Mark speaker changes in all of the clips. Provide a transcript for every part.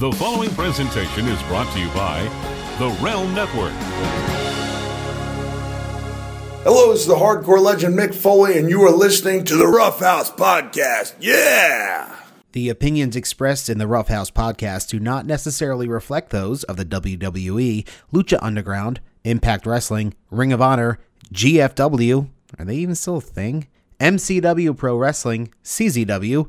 Speaker 1: The following presentation is brought to you by the Realm Network.
Speaker 2: Hello, this is the hardcore legend Mick Foley, and you are listening to the Rough House Podcast. Yeah!
Speaker 3: The opinions expressed in the Rough House podcast do not necessarily reflect those of the WWE, Lucha Underground, Impact Wrestling, Ring of Honor, GFW, are they even still a thing? MCW Pro Wrestling, CZW,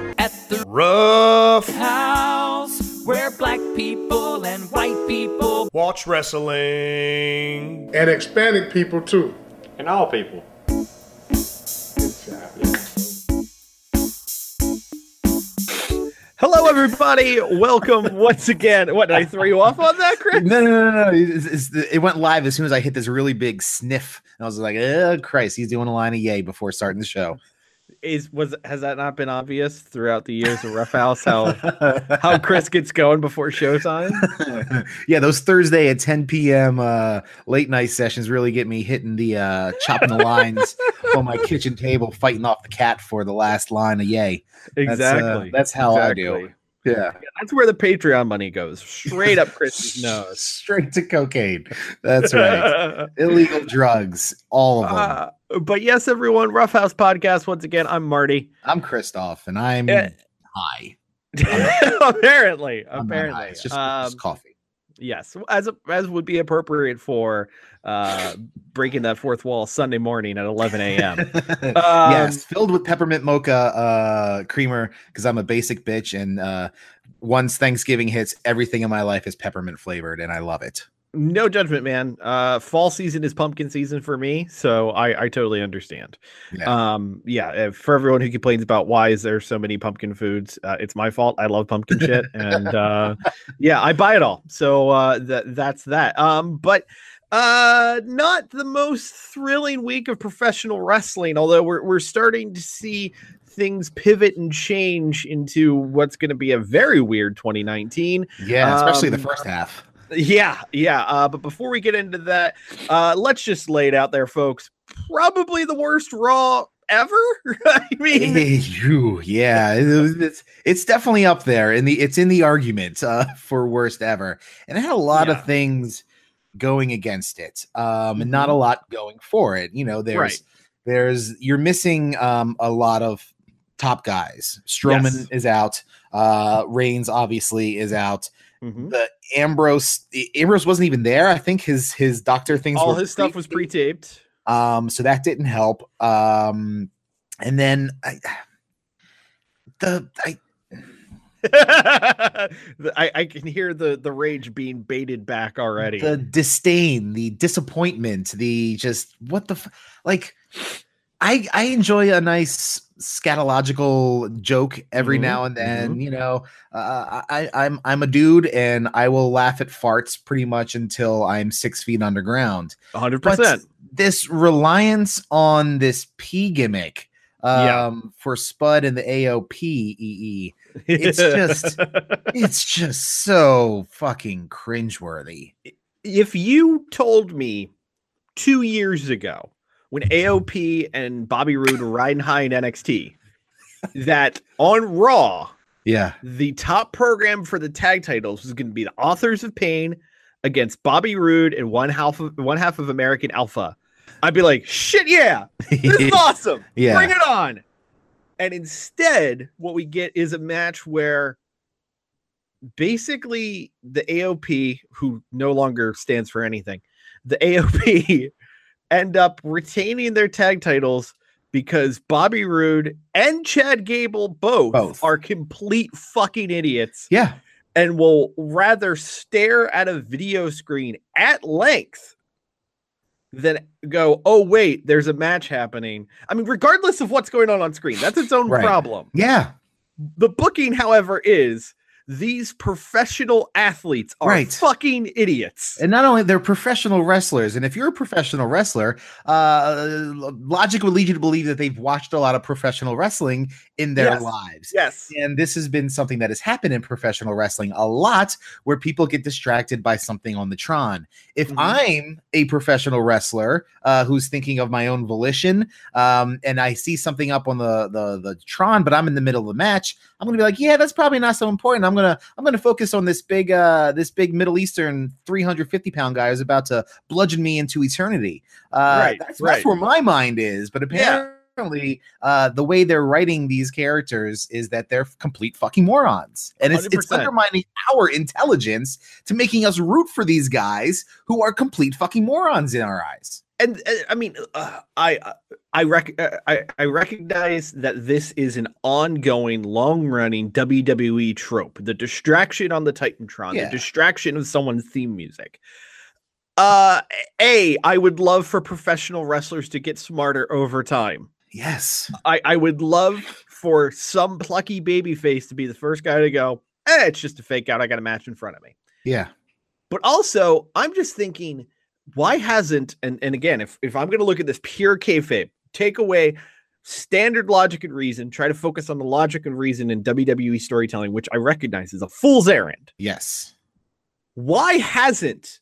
Speaker 4: At the
Speaker 2: Rough
Speaker 4: house where black people and white people
Speaker 5: watch wrestling.
Speaker 6: and Hispanic people too.
Speaker 7: and all people.
Speaker 5: Hello, everybody. Welcome once again. What did I throw you off on that, Chris?
Speaker 3: No, no, no, no. It's, it's, it went live as soon as I hit this really big sniff. And I was like, oh, Christ, he's doing a line of yay before starting the show.
Speaker 5: Is was has that not been obvious throughout the years of Rough House how how Chris gets going before showtime?
Speaker 3: yeah, those Thursday at 10 p.m. Uh, late night sessions really get me hitting the uh, chopping the lines on my kitchen table, fighting off the cat for the last line of yay. That's, uh,
Speaker 5: Exactly.
Speaker 3: that's how I do.
Speaker 5: Exactly.
Speaker 3: Yeah.
Speaker 5: That's where the Patreon money goes, straight up Chris's nose.
Speaker 3: Straight to cocaine. That's right. Illegal drugs, all of them.
Speaker 5: Uh, but yes, everyone, Roughhouse Podcast. Once again, I'm Marty.
Speaker 3: I'm Christoph, and I'm
Speaker 5: Eh.
Speaker 3: high.
Speaker 5: apparently,
Speaker 3: I'm
Speaker 5: apparently,
Speaker 3: high. It's just,
Speaker 5: Um,
Speaker 3: just coffee.
Speaker 5: Yes, as as would be appropriate for uh breaking that fourth wall Sunday morning at 11 a.m. Um,
Speaker 3: yes, filled with peppermint mocha uh, creamer because I'm a basic bitch, and uh, once Thanksgiving hits, everything in my life is peppermint flavored, and I love it.
Speaker 5: no judgment, man. Uh fall season is pumpkin season for me, so I I totally understand.
Speaker 3: Yeah.
Speaker 5: Um yeah, uh, for everyone who complains about why is there so many pumpkin foods, uh, it's my fault. I love pumpkin shit and uh yeah, I buy it all. So uh that that's that. Um but uh not the most thrilling week of professional wrestling, although we're we're starting to see things pivot and change into what's going to be a very weird 2019.
Speaker 3: yeah, especially the
Speaker 5: um,
Speaker 3: first half.
Speaker 5: Yeah, yeah. Uh, but before we get into that, uh, let's just lay it out there, folks. Probably the worst Raw ever. I mean,
Speaker 3: Ew, yeah, it's it's definitely up there in the it's in the argument uh, for worst ever, and it had a lot
Speaker 5: Yeah.
Speaker 3: of things going against it, um, and not a lot going for it. You know, there's
Speaker 5: Mm-hmm. Right.
Speaker 3: there's you're missing um, a lot of top guys. Strowman
Speaker 5: Yes.
Speaker 3: is out. Uh, Reigns obviously is out.
Speaker 5: Mhm.
Speaker 3: The Ambrose Ambrose wasn't even there. I think his his doctor things.
Speaker 5: all his stuff was
Speaker 3: pre-taped. Um, so that didn't help. Um, and then I, the I
Speaker 5: I, I can hear the the rage being baited back already.
Speaker 3: the disdain, the disappointment, the just what the f- like. I I enjoy a nice scatological joke every
Speaker 5: Mhm,
Speaker 3: now and then. You know, uh, I I'm I'm a dude and I will laugh at farts pretty much until I'm six feet underground. hundred
Speaker 5: percent.
Speaker 3: this reliance on this P gimmick um
Speaker 5: Yeah.
Speaker 3: for Spud and the AOP EE, it's just- it's just so fucking cringeworthy.
Speaker 5: if you told me two years ago when AOP and Bobby Roode were riding high in NXT that on Raw,
Speaker 3: Yeah.
Speaker 5: the top program for the tag titles was going to be the Authors of Pain against Bobby Roode and one half of one half of American Alpha. I'd be like, shit, yeah, this is awesome.
Speaker 3: Yeah.
Speaker 5: Bring it on. And instead, what we get is a match where basically the AOP, who no longer stands for anything, the AOP end up retaining their tag titles because Bobby Roode and Chad Gable both,
Speaker 3: Both.
Speaker 5: are complete fucking idiots
Speaker 3: Yeah.
Speaker 5: and will rather stare at a video screen at length than go, oh, wait, there's a match happening. I mean, regardless of what's going on on screen, that's its own
Speaker 3: Right.
Speaker 5: problem.
Speaker 3: Yeah.
Speaker 5: The booking, however, is these professional athletes are
Speaker 3: Right.
Speaker 5: fucking idiots.
Speaker 3: And not only they're professional wrestlers, and if you're a professional wrestler, uh, logic would lead you to believe that they've watched a lot of professional wrestling in their
Speaker 5: Yes.
Speaker 3: lives.
Speaker 5: yes.
Speaker 3: And this has been something that has happened in professional wrestling a lot, where people get distracted by something on the Tron. If
Speaker 5: Mhm.
Speaker 3: I'm a professional wrestler uh, who's thinking of my own volition, um, and I see something up on the, the the Tron, but I'm in the middle of the match, I'm gonna be like, yeah, that's probably not so important. I'm gonna I'm gonna focus on this big uh this big Middle Eastern 350 pound guy who's about to bludgeon me into eternity. Uh,
Speaker 5: Right,
Speaker 3: that's,
Speaker 5: right.
Speaker 3: that's where my mind is. But
Speaker 5: Yeah.
Speaker 3: apparently, uh, the way they're writing these characters is that they're complete fucking morons, and it's, it's
Speaker 5: 100%.
Speaker 3: undermining our intelligence to making us root for these guys who are complete fucking morons in our eyes.
Speaker 5: And uh, I mean, uh, I uh, I rec- uh, I I recognize that this is an ongoing, long-running WWE trope: the distraction on the Titantron,
Speaker 3: Yeah.
Speaker 5: the distraction of someone's theme music. Uh, a I would love for professional wrestlers to get smarter over time.
Speaker 3: Yes,
Speaker 5: I I would love for some plucky babyface to be the first guy to go. Eh, it's just a fake out. I got a match in front of me.
Speaker 3: yeah,
Speaker 5: But also, I'm just thinking, why hasn't and and again, if if I'm going to look at this pure kayfabe, take away standard logic and reason, try to focus on the logic and reason in WWE storytelling, which I recognize is a fool's errand.
Speaker 3: yes,
Speaker 5: Why hasn't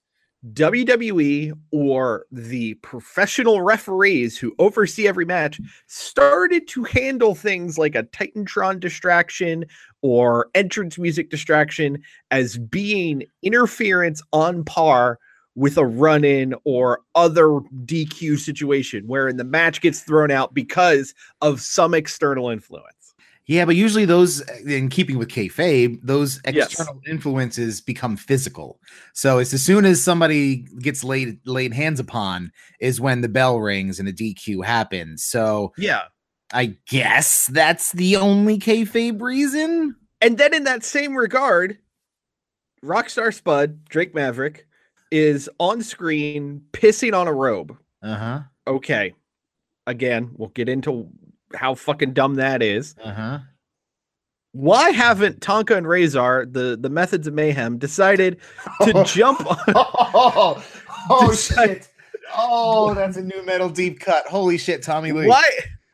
Speaker 5: WWE or the professional referees who oversee every match started to handle things like a Titantron distraction or entrance music distraction as being interference on par with a run in or other DQ situation wherein the match gets thrown out because of some external influence.
Speaker 3: yeah. But usually, those in keeping with kayfabe, those
Speaker 5: Yes.
Speaker 3: external influences become physical. So it's as soon as somebody gets laid laid hands upon is when the bell rings and a DQ happens. So
Speaker 5: Yeah.
Speaker 3: I guess that's the only kayfabe reason.
Speaker 5: And then in that same regard, Rockstar Spud, Drake Maverick, is on screen pissing on a robe.
Speaker 3: Uh huh.
Speaker 5: Okay. Again, we'll get into how fucking dumb that is.
Speaker 3: Uh huh.
Speaker 5: Why haven't Tonka and Rezar, the, the methods of mayhem, decided to jump on
Speaker 3: oh, oh
Speaker 5: Decide-
Speaker 3: shit. Oh, that's a new metal deep cut. Holy shit, Tommy Lee.
Speaker 5: why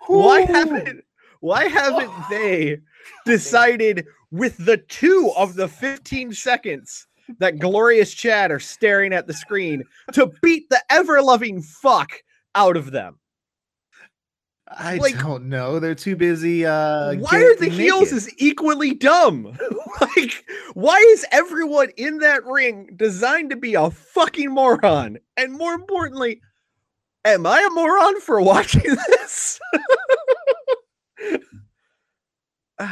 Speaker 5: why haven't why haven't they decided with the two of the 15 seconds that glorious Chad are staring at the screen to beat the ever loving fuck out of them?
Speaker 3: I
Speaker 5: like-
Speaker 3: don't know. They're too busy. Uh,
Speaker 5: why are the heels as equally dumb? like, why is everyone in that ring designed to be a fucking moron? And more importantly, am I a moron for watching this?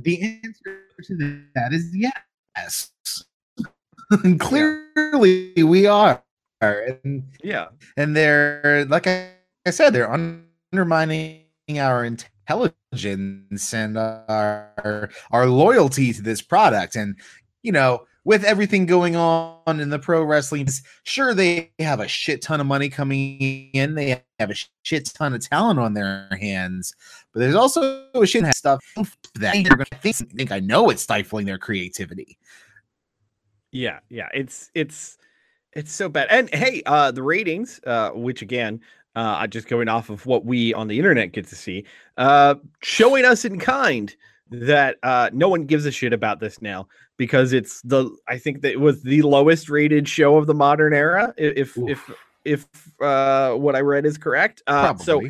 Speaker 3: The answer to that is yes. Clearly, we are, and
Speaker 5: yeah.
Speaker 3: and they're like I, I said, they're undermining our intelligence and our our loyalty to this product. And you know, with everything going on in the pro wrestling, sure they have a shit ton of money coming in, they have a shit ton of talent on their hands, but there's also a shit ton of stuff that they're gonna think, think I know it's stifling their creativity.
Speaker 5: Yeah, yeah, it's it's it's so bad. And hey, uh the ratings, uh, which again, uh just going off of what we on the internet get to see, uh showing us in kind that uh no one gives a shit about this now because it's the I think that it was the lowest rated show of the modern era. If if if uh what I read is correct. Uh so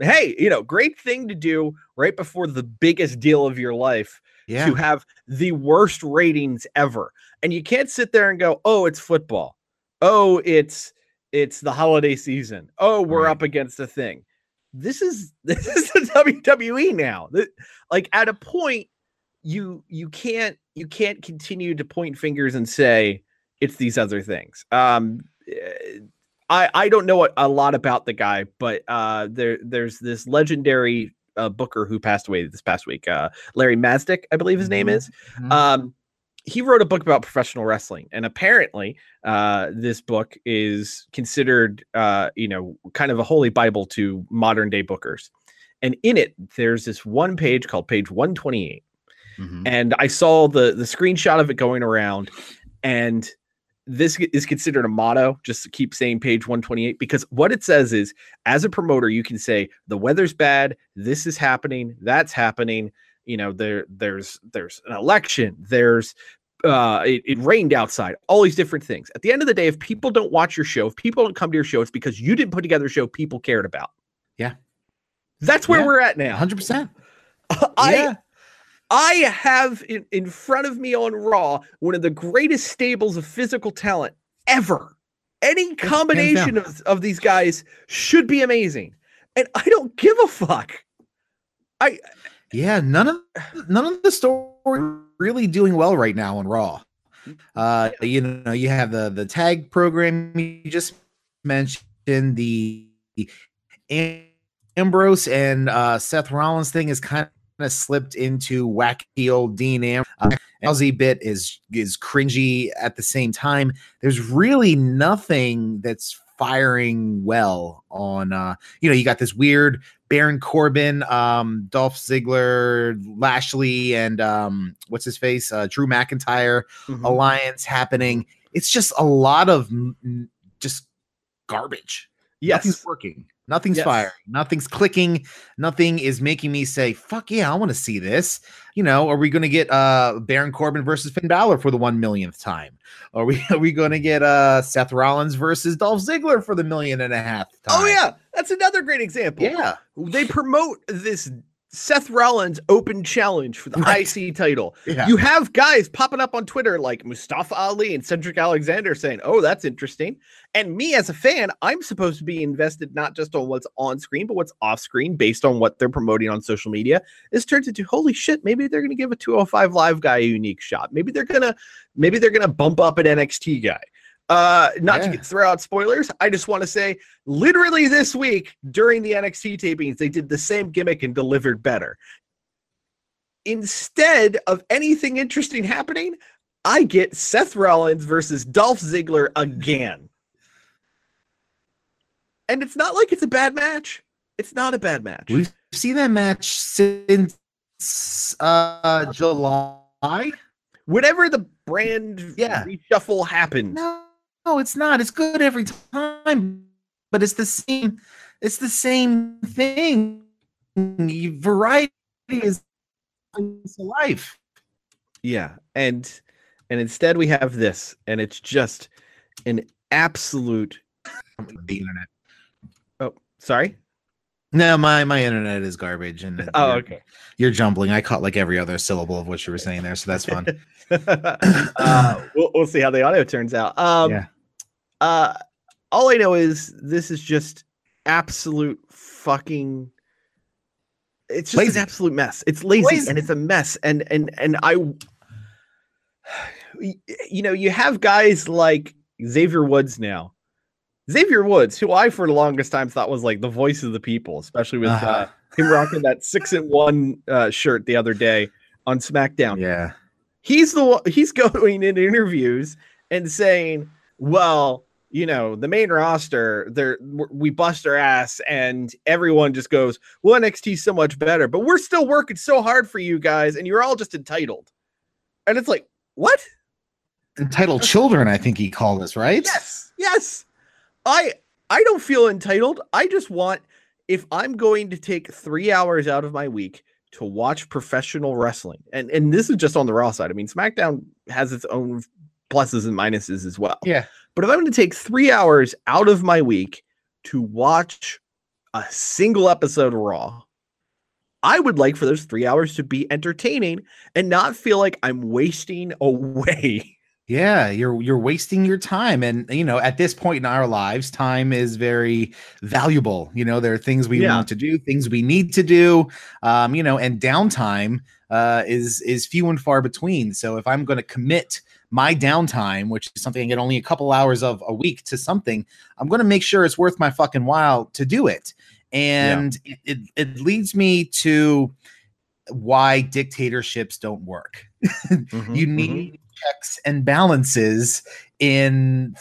Speaker 5: hey, you know, great thing to do right before the biggest deal of your life
Speaker 3: yeah.
Speaker 5: to have the worst ratings ever. And you can't sit there and go, "Oh, it's football. Oh, it's it's the holiday season. Oh, we're
Speaker 3: Right.
Speaker 5: up against a thing." This is this is the WWE now. Like at a point you you can't you can't continue to point fingers and say it's these other things. Um eh, I I don't know a, a lot about the guy, but uh, there there's this legendary uh, booker who passed away this past week, uh, Larry Matysik, I believe his name
Speaker 3: Mhm.
Speaker 5: is.
Speaker 3: Mhm.
Speaker 5: Um, he wrote a book about professional wrestling, and apparently, uh, this book is considered, uh, you know, kind of a holy bible to modern day bookers. And in it, there's this one page called page 128
Speaker 3: Mhm.
Speaker 5: and I saw the the screenshot of it going around, and this is considered a motto. Just to keep saying page 128 because what it says is, as a promoter, you can say the weather's bad, this is happening, that's happening. You know, there there's there's an election, there's uh it, it rained outside all these different things at the end of the day if people don't watch your show if people don't come to your show it's because you didn't put together a show people cared about
Speaker 3: Yeah.
Speaker 5: that's where
Speaker 3: Yeah.
Speaker 5: we're at now
Speaker 3: 100%.
Speaker 5: I
Speaker 3: Yeah.
Speaker 5: I have in, in front of me on Raw one of the greatest stables of physical talent ever. Any combination of, of these guys should be amazing. And I don't give a fuck. I
Speaker 3: Yeah, none of none of the story really doing well right now on Raw. Uh, you know, you have the the tag program you just mentioned, the Am- Ambrose and uh, Seth Rollins thing is kind of slipped into wacky old Dean Am. Uh, bit is is cringy at the same time. There's really nothing that's firing well on uh you know you got this weird Baron Corbin, um, Dolph Ziggler, Lashley, and um, what's his face, uh, Drew McIntyre
Speaker 5: Mhm.
Speaker 3: alliance happening. It's just a lot of m- just garbage. Nothing's
Speaker 5: yes.
Speaker 3: working. Nothing's
Speaker 5: Yes.
Speaker 3: firing. Nothing's clicking. Nothing is making me say, "Fuck yeah, I want to see this." You know, are we going to get uh Baron Corbin versus Finn Balor for the one millionth time? Are we are we going to get uh Seth Rollins versus Dolph Ziggler for the million and a half time?
Speaker 5: Oh yeah, that's another great example.
Speaker 3: yeah.
Speaker 5: They promote this Seth Rollins open challenge for the
Speaker 3: Right.
Speaker 5: IC title.
Speaker 3: Yeah.
Speaker 5: You have guys popping up on Twitter like Mustafa Ali and Cedric Alexander saying, "Oh, that's interesting." And me as a fan, I'm supposed to be invested not just on what's on screen, but what's off screen based on what they're promoting on social media. This turns into holy shit. Maybe they're going to give a 205 live guy a unique shot. Maybe they're gonna, maybe they're gonna bump up an NXT guy. Uh, not to
Speaker 3: Yeah.
Speaker 5: get, throw out spoilers. I just want to say, literally this week during the NXT tapings, they did the same gimmick and delivered better instead of anything interesting happening, I get Seth Rollins versus Dolph Ziggler again. And it's not like it's a bad match. It's not a bad match.
Speaker 3: We've seen that match since uh July.
Speaker 5: Whenever the brand
Speaker 3: Yeah.
Speaker 5: reshuffle happened,
Speaker 3: No, no, it's not. It's good every time, but it's the same. It's the same thing. Variety is life.
Speaker 5: yeah, and and instead we have this, and it's just an absolute.
Speaker 3: The internet.
Speaker 5: Oh, sorry.
Speaker 3: No, my my internet is garbage, and
Speaker 5: Oh,
Speaker 3: you're-
Speaker 5: okay.
Speaker 3: You're jumbling. I caught like every other syllable of what you were saying there, so that's fun.
Speaker 5: uh, we'll, we'll see how the audio turns out. Um,
Speaker 3: Yeah.
Speaker 5: uh, all I know is this is just absolute fucking. It's just
Speaker 3: Lazy.
Speaker 5: an absolute mess. It's lazy,
Speaker 3: Lazy.
Speaker 5: and it's a mess. And and and I, you know, you have guys like Xavier Woods now. Xavier Woods, who I for the longest time thought was like the voice of the people, especially with uh,
Speaker 3: Uh-huh.
Speaker 5: him rocking that six and one uh, shirt the other day on SmackDown
Speaker 3: yeah.
Speaker 5: he's the one he's going in interviews and saying well you know the main roster there we bust our ass and everyone just goes well nxt's so much better but we're still working so hard for you guys and you're all just entitled and it's like what
Speaker 3: Entitled children, I think he called us, right?
Speaker 5: yes yes i i don't feel entitled. I just want if i'm going to take three hours out of my week to watch professional wrestling and and this is just on the raw side. I mean smackdown has its own pluses and minuses as well.
Speaker 3: Yeah.
Speaker 5: but if i'm going to take three hours out of my week to watch a single episode of raw i would like for those three hours to be entertaining and not feel like i'm wasting away
Speaker 3: Yeah, you're you're wasting your time, and you know at this point in our lives, time is very valuable. You know, there are things we
Speaker 5: Yeah.
Speaker 3: want to do, things we need to do. Um, you know, and downtime uh, is is few and far between. So if I'm going to commit my downtime, which is something I get only a couple hours of a week to something, I'm going to make sure it's worth my fucking while to do it. And it, it, it leads me to why dictatorships don't work.
Speaker 5: Mhm,
Speaker 3: you
Speaker 5: mhm.
Speaker 3: need checks and balances in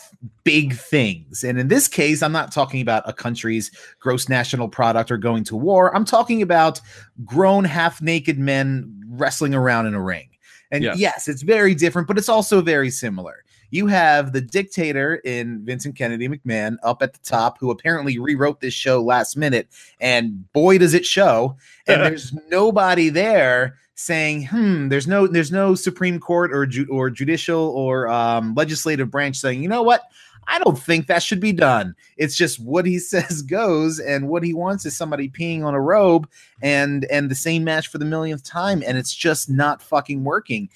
Speaker 3: big things. And in this case, I'm not talking about a country's gross national product or going to war. I'm talking about grown half naked men wrestling around in a ring. And
Speaker 5: Yes.
Speaker 3: yes, it's very different, but it's also very similar. You have the dictator in Vincent Kennedy McMahon up at the top, who apparently rewrote this show last minute. And boy, does it show. And there's nobody there saying, "Hmm." There's no, there's no Supreme Court or ju- or judicial or um, legislative branch saying, "You know what? I don't think that should be done." It's just what he says goes, and what he wants is somebody peeing on a robe and and the same match for the millionth time, and it's just not fucking working.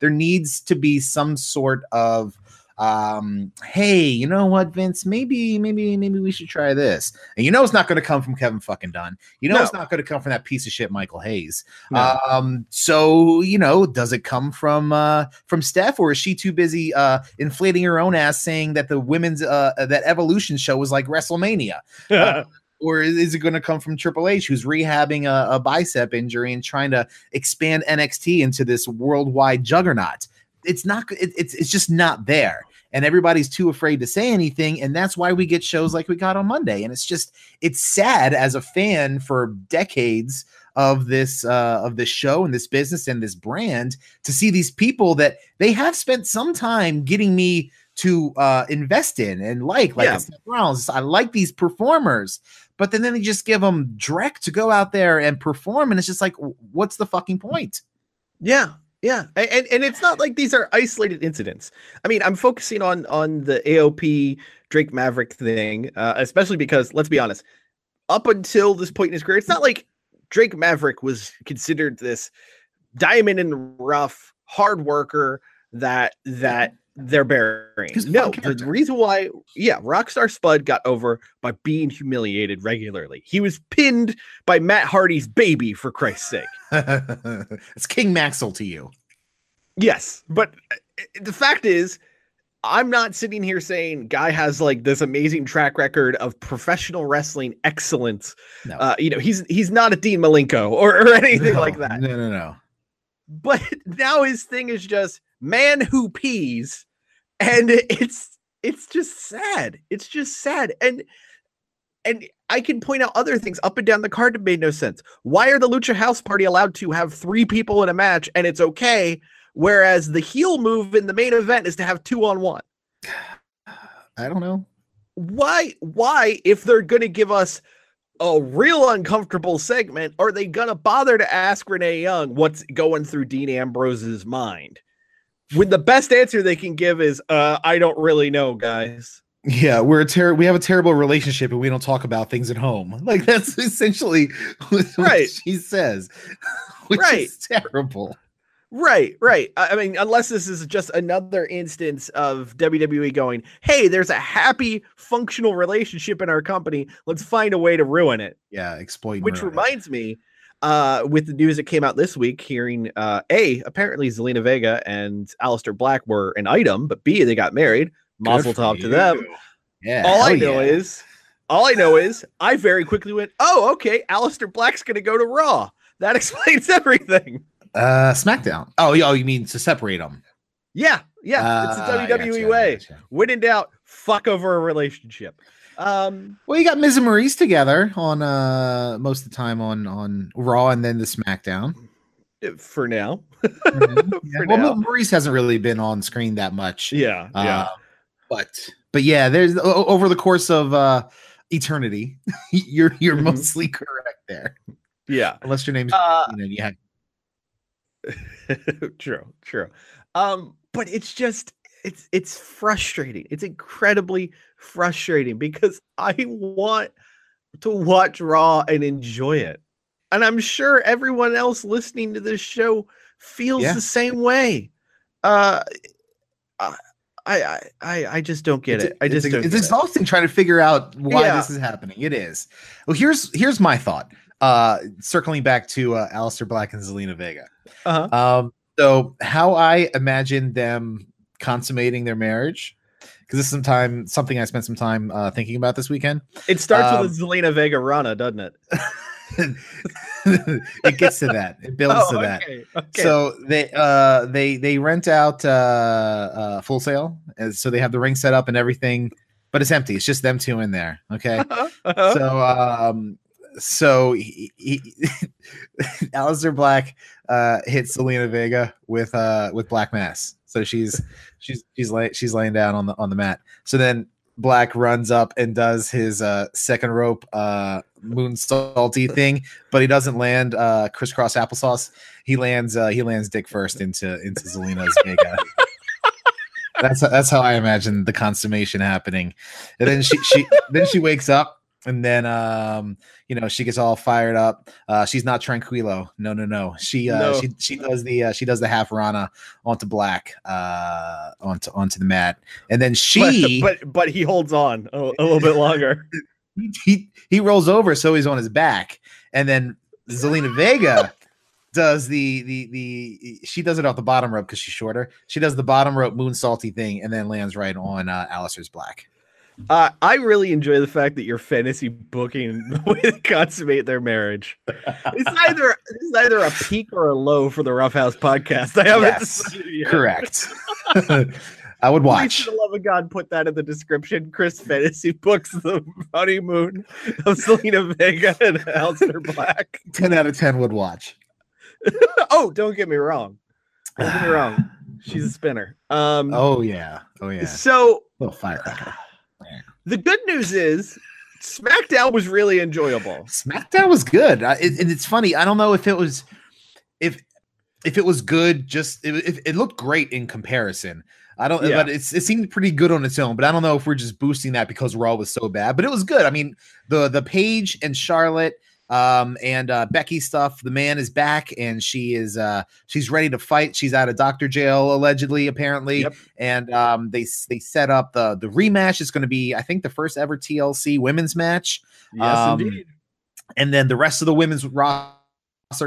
Speaker 3: There needs to be some sort of um hey you know what vince maybe maybe maybe we should try this and you know it's not going to come from kevin fucking dunn you know
Speaker 5: No.
Speaker 3: it's not going to come from that piece of shit michael hayes
Speaker 5: No.
Speaker 3: um, so you know, does it come from uh from Steph, or is she too busy uh inflating her own ass, saying that the women's uh that Evolution show was like WrestleMania? or is is it going to come from Triple H, who's rehabbing a, a bicep injury and trying to expand NXT into this worldwide juggernaut? It's not. It, it's it's just not there, and everybody's too afraid to say anything, and that's why we get shows like we got on Monday. And it's just it's sad as a fan for decades of this uh, of this show and this business and this brand to see these people that they have spent some time getting me to uh, invest in and like like
Speaker 5: Yeah.
Speaker 3: Rollins. I like these performers, but then, then they just give them direct to go out there and perform, and it's just like, what's the fucking point?
Speaker 5: Yeah, yeah, and and it's not like these are isolated incidents. I mean, I'm focusing on on the AOP Drake Maverick thing, uh, especially because let's be honest, up until this point in his career, it's not like Drake Maverick was considered this diamond in the rough, hard worker that that they're burying. No, the reason why, yeah, Rockstar Spud got over by being humiliated regularly. He was pinned by Matt Hardy's baby, for Christ's sake.
Speaker 3: it's King Maxwell to you.
Speaker 5: Yes, but uh, the fact is, I'm not sitting here saying guy has like this amazing track record of professional wrestling excellence.
Speaker 3: No.
Speaker 5: Uh, you know, he's he's not a Dean Malenko or, or anything
Speaker 3: No,
Speaker 5: like that.
Speaker 3: No, no, no.
Speaker 5: But now his thing is just man who pees, and it's it's just sad. It's just sad, and and I can point out other things up and down the card that made no sense. Why are the Lucha House Party allowed to have three people in a match and it's okay, whereas the heel move in the main event is to have two on one?
Speaker 3: I don't know.
Speaker 5: Why? Why, if they're gonna give us a real uncomfortable segment, are they gonna bother to ask Renee Young what's going through Dean Ambrose's mind? When the best answer they can give is, uh, I don't really know, guys.
Speaker 3: Yeah, we're a ter- we have a terrible relationship and we don't talk about things at home. Like that's essentially what
Speaker 5: Right.
Speaker 3: she says. Which
Speaker 5: Right.
Speaker 3: is terrible.
Speaker 5: Right, right. I I mean, unless this is just another instance of WWE going, hey, there's a happy, functional relationship in our company. Let's find a way to ruin it.
Speaker 3: Yeah, exploit.
Speaker 5: Which reminds me, uh, with the news that came out this week, hearing uh, A, apparently Zelina Vega and Aleister Black were an item, but B, they got married. Mazel tov to them.
Speaker 3: Yeah.
Speaker 5: All I know
Speaker 3: yeah.
Speaker 5: is, all I know is, I very quickly went, oh, okay, Aleister Black's going to go to Raw. That explains everything.
Speaker 3: uh SmackDown. Oh, oh, you mean to separate them?
Speaker 5: Yeah, yeah, it's
Speaker 3: Ah,
Speaker 5: the WWE
Speaker 3: gotcha,
Speaker 5: way.
Speaker 3: gotcha.
Speaker 5: When in doubt, fuck over a relationship. Um,
Speaker 3: Well, you got Miz and Maryse together on uh most of the time on on Raw and then the SmackDown.
Speaker 5: for now.
Speaker 3: Yeah.
Speaker 5: For
Speaker 3: Well,
Speaker 5: now.
Speaker 3: Maryse hasn't really been on screen that much.
Speaker 5: Yeah,
Speaker 3: Uh, but but yeah, there's over the course of uh eternity, you're you're
Speaker 5: Mhm.
Speaker 3: mostly correct there.
Speaker 5: yeah.
Speaker 3: Unless your name's
Speaker 5: Uh,
Speaker 3: you know, you have
Speaker 5: true, true. Um, but it's just it's it's frustrating. It's incredibly frustrating because I want to watch Raw and enjoy it. And I'm sure everyone else listening to this show feels
Speaker 3: Yeah.
Speaker 5: the same way. Uh I I I I just don't get
Speaker 3: it's,
Speaker 5: it. I just
Speaker 3: it's,
Speaker 5: don't
Speaker 3: it's
Speaker 5: get it.
Speaker 3: exhausting trying to figure out why
Speaker 5: Yeah.
Speaker 3: this is happening. It is. Well, here's here's my thought. Uh circling back to uh Aleister Black and Zelina Vega.
Speaker 5: Uh-huh.
Speaker 3: Um, so how I imagine them consummating their marriage because this is some time something I spent some time uh, thinking about this weekend.
Speaker 5: It starts
Speaker 3: Um,
Speaker 5: with a Zelina Vega Rana, doesn't it?
Speaker 3: it gets to that. It builds to that.
Speaker 5: Oh, okay. okay.
Speaker 3: So they uh they they rent out uh uh Full Sail and so they have the ring set up and everything but it's empty it's just them two in there okay
Speaker 5: Uh-huh.
Speaker 3: so um so he, he Aleister Black uh hits Zelina Vega with uh with Black Mass so she's she's she's lay, she's laying down on the on the mat so then Black runs up and does his uh second rope uh moon salty thing but he doesn't land uh crisscross applesauce he lands uh he lands dick first into into Zelina's Vega. that's that's how I imagine the consummation happening. And then she she then she wakes up and then um you know she gets all fired up. Uh she's not tranquilo. No no no. She uh
Speaker 5: No.
Speaker 3: she she does the uh, she does the half rana onto black uh onto onto the mat. And then she
Speaker 5: but, but but he holds on a, a little bit longer.
Speaker 3: he, he he rolls over so he's on his back and then Zelina Vega does the the the she does it off the bottom rope because she's shorter. She does the bottom rope moon salty thing and then lands right on uh Aleister's black.
Speaker 5: Uh, I really enjoy the fact that you're fantasy booking the way they consummate their marriage. It's either it's either a peak or a low for the Roughhouse podcast. I haven't
Speaker 3: Yes. Correct. I would watch.
Speaker 5: for the love of God, put that in the description. Chris Fantasy books the honeymoon of Zelina Vega and Aleister Black.
Speaker 3: 10 out of 10 would watch.
Speaker 5: oh, don't get me wrong. Don't get me wrong. She's a spinner. Um,
Speaker 3: Oh yeah. Oh yeah.
Speaker 5: so
Speaker 3: Little firecracker.
Speaker 5: The good news is SmackDown was really enjoyable.
Speaker 3: SmackDown was good. I, it, and it's funny. I don't know if it was if if it was good. Just it, it, it looked great in comparison. I don't.
Speaker 5: Yeah.
Speaker 3: But it's it seemed pretty good on its own. But I don't know if we're just boosting that because Raw was so bad. But it was good. I mean, the the Paige and Charlotte um and uh becky stuff the man is back and she is uh she's ready to fight she's out of doctor jail allegedly apparently
Speaker 5: Yep.
Speaker 3: and um they they set up the the rematch is going to be i think the first ever tlc women's match
Speaker 5: Yes,
Speaker 3: Um,
Speaker 5: indeed.
Speaker 3: and then the rest of the women's roster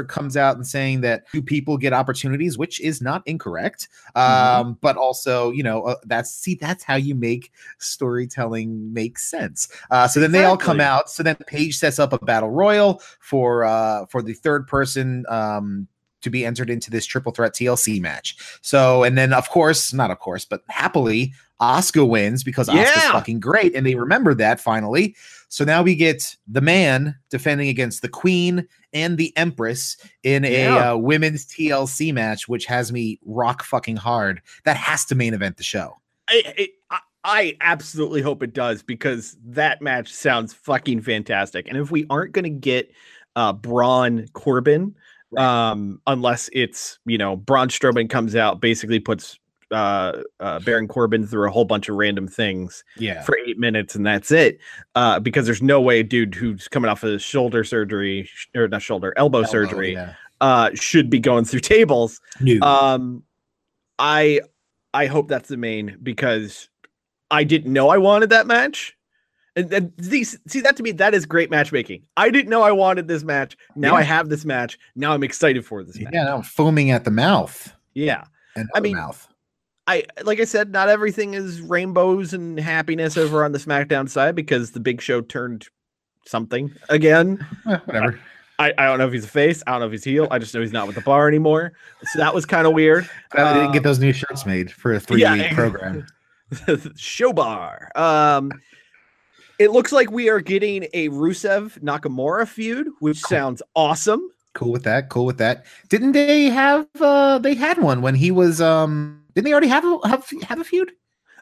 Speaker 3: comes out and saying that two people get opportunities, which is not incorrect. Um, but also, you know, uh, that's see, that's how you make storytelling make sense. Uh, so then they all come out. So then Paige sets up a battle royal for uh for the third person um to be entered into this triple threat TLC match. So, and then of course, not of course, but happily, Asuka wins because Asuka's
Speaker 5: Yeah.
Speaker 3: fucking great, and they remember that finally. So now we get the man defending against the Queen and the Empress in a
Speaker 5: Yeah.
Speaker 3: uh, women's TLC match, which has me rock fucking hard. That has to main event the show.
Speaker 5: I, I, I- absolutely hope it does because that match sounds fucking fantastic. And if we aren't going to get uh, Braun Corbin, um, unless it's you know Braun Strowman comes out, basically puts uh, uh, Baron Corbin through a whole bunch of random things
Speaker 3: Yeah.
Speaker 5: for eight minutes and that's it. Uh, because there's no way a dude who's coming off of shoulder surgery sh- or not shoulder elbow, surgery
Speaker 3: Yeah.
Speaker 5: uh, should be going through tables.
Speaker 3: New.
Speaker 5: Um, I I hope that's the main because I didn't know I wanted that match. And, and these see that to me that is great matchmaking. I didn't know I wanted this match. Now I have this match. Now I'm excited for this match.
Speaker 3: yeah, now I'm foaming at the mouth.
Speaker 5: Yeah.
Speaker 3: And
Speaker 5: I mean,
Speaker 3: mouth.
Speaker 5: I like I said, not everything is rainbows and happiness over on the SmackDown side because the Big Show turned something again.
Speaker 3: Eh, whatever.
Speaker 5: I, I don't know if he's a face. I don't know if he's heel. I just know he's not with the bar anymore. So that was kind of weird.
Speaker 3: Glad they didn't get
Speaker 5: Uh,
Speaker 3: those new shirts made for a three
Speaker 5: yeah,
Speaker 3: week program.
Speaker 5: show bar. Um, it looks like we are getting a Rusev Nakamura feud, which sounds awesome.
Speaker 3: Cool with that. Cool with that. Didn't they have uh they had one when he was um didn't they already have a have, have a feud?